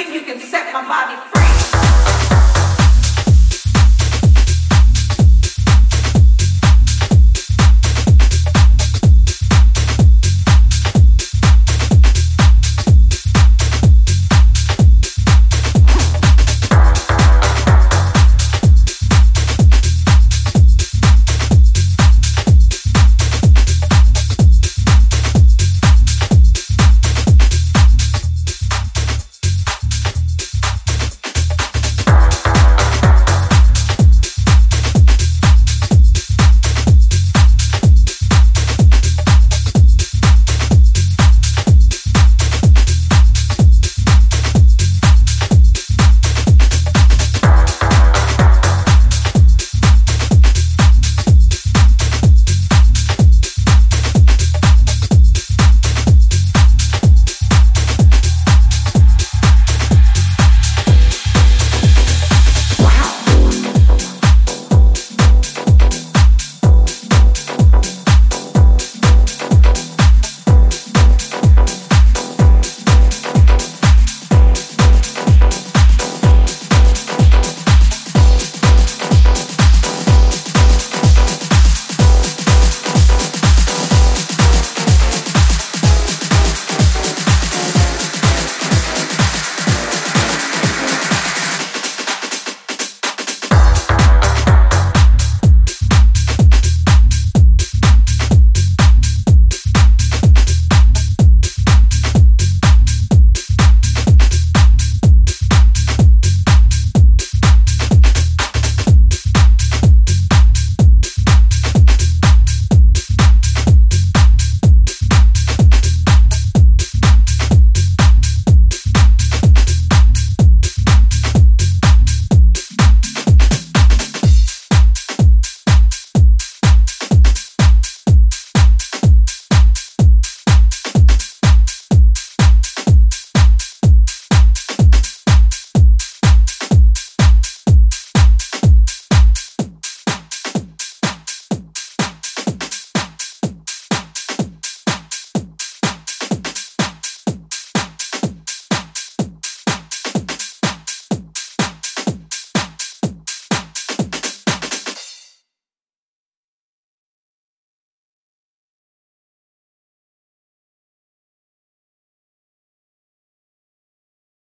anything you can set my body free.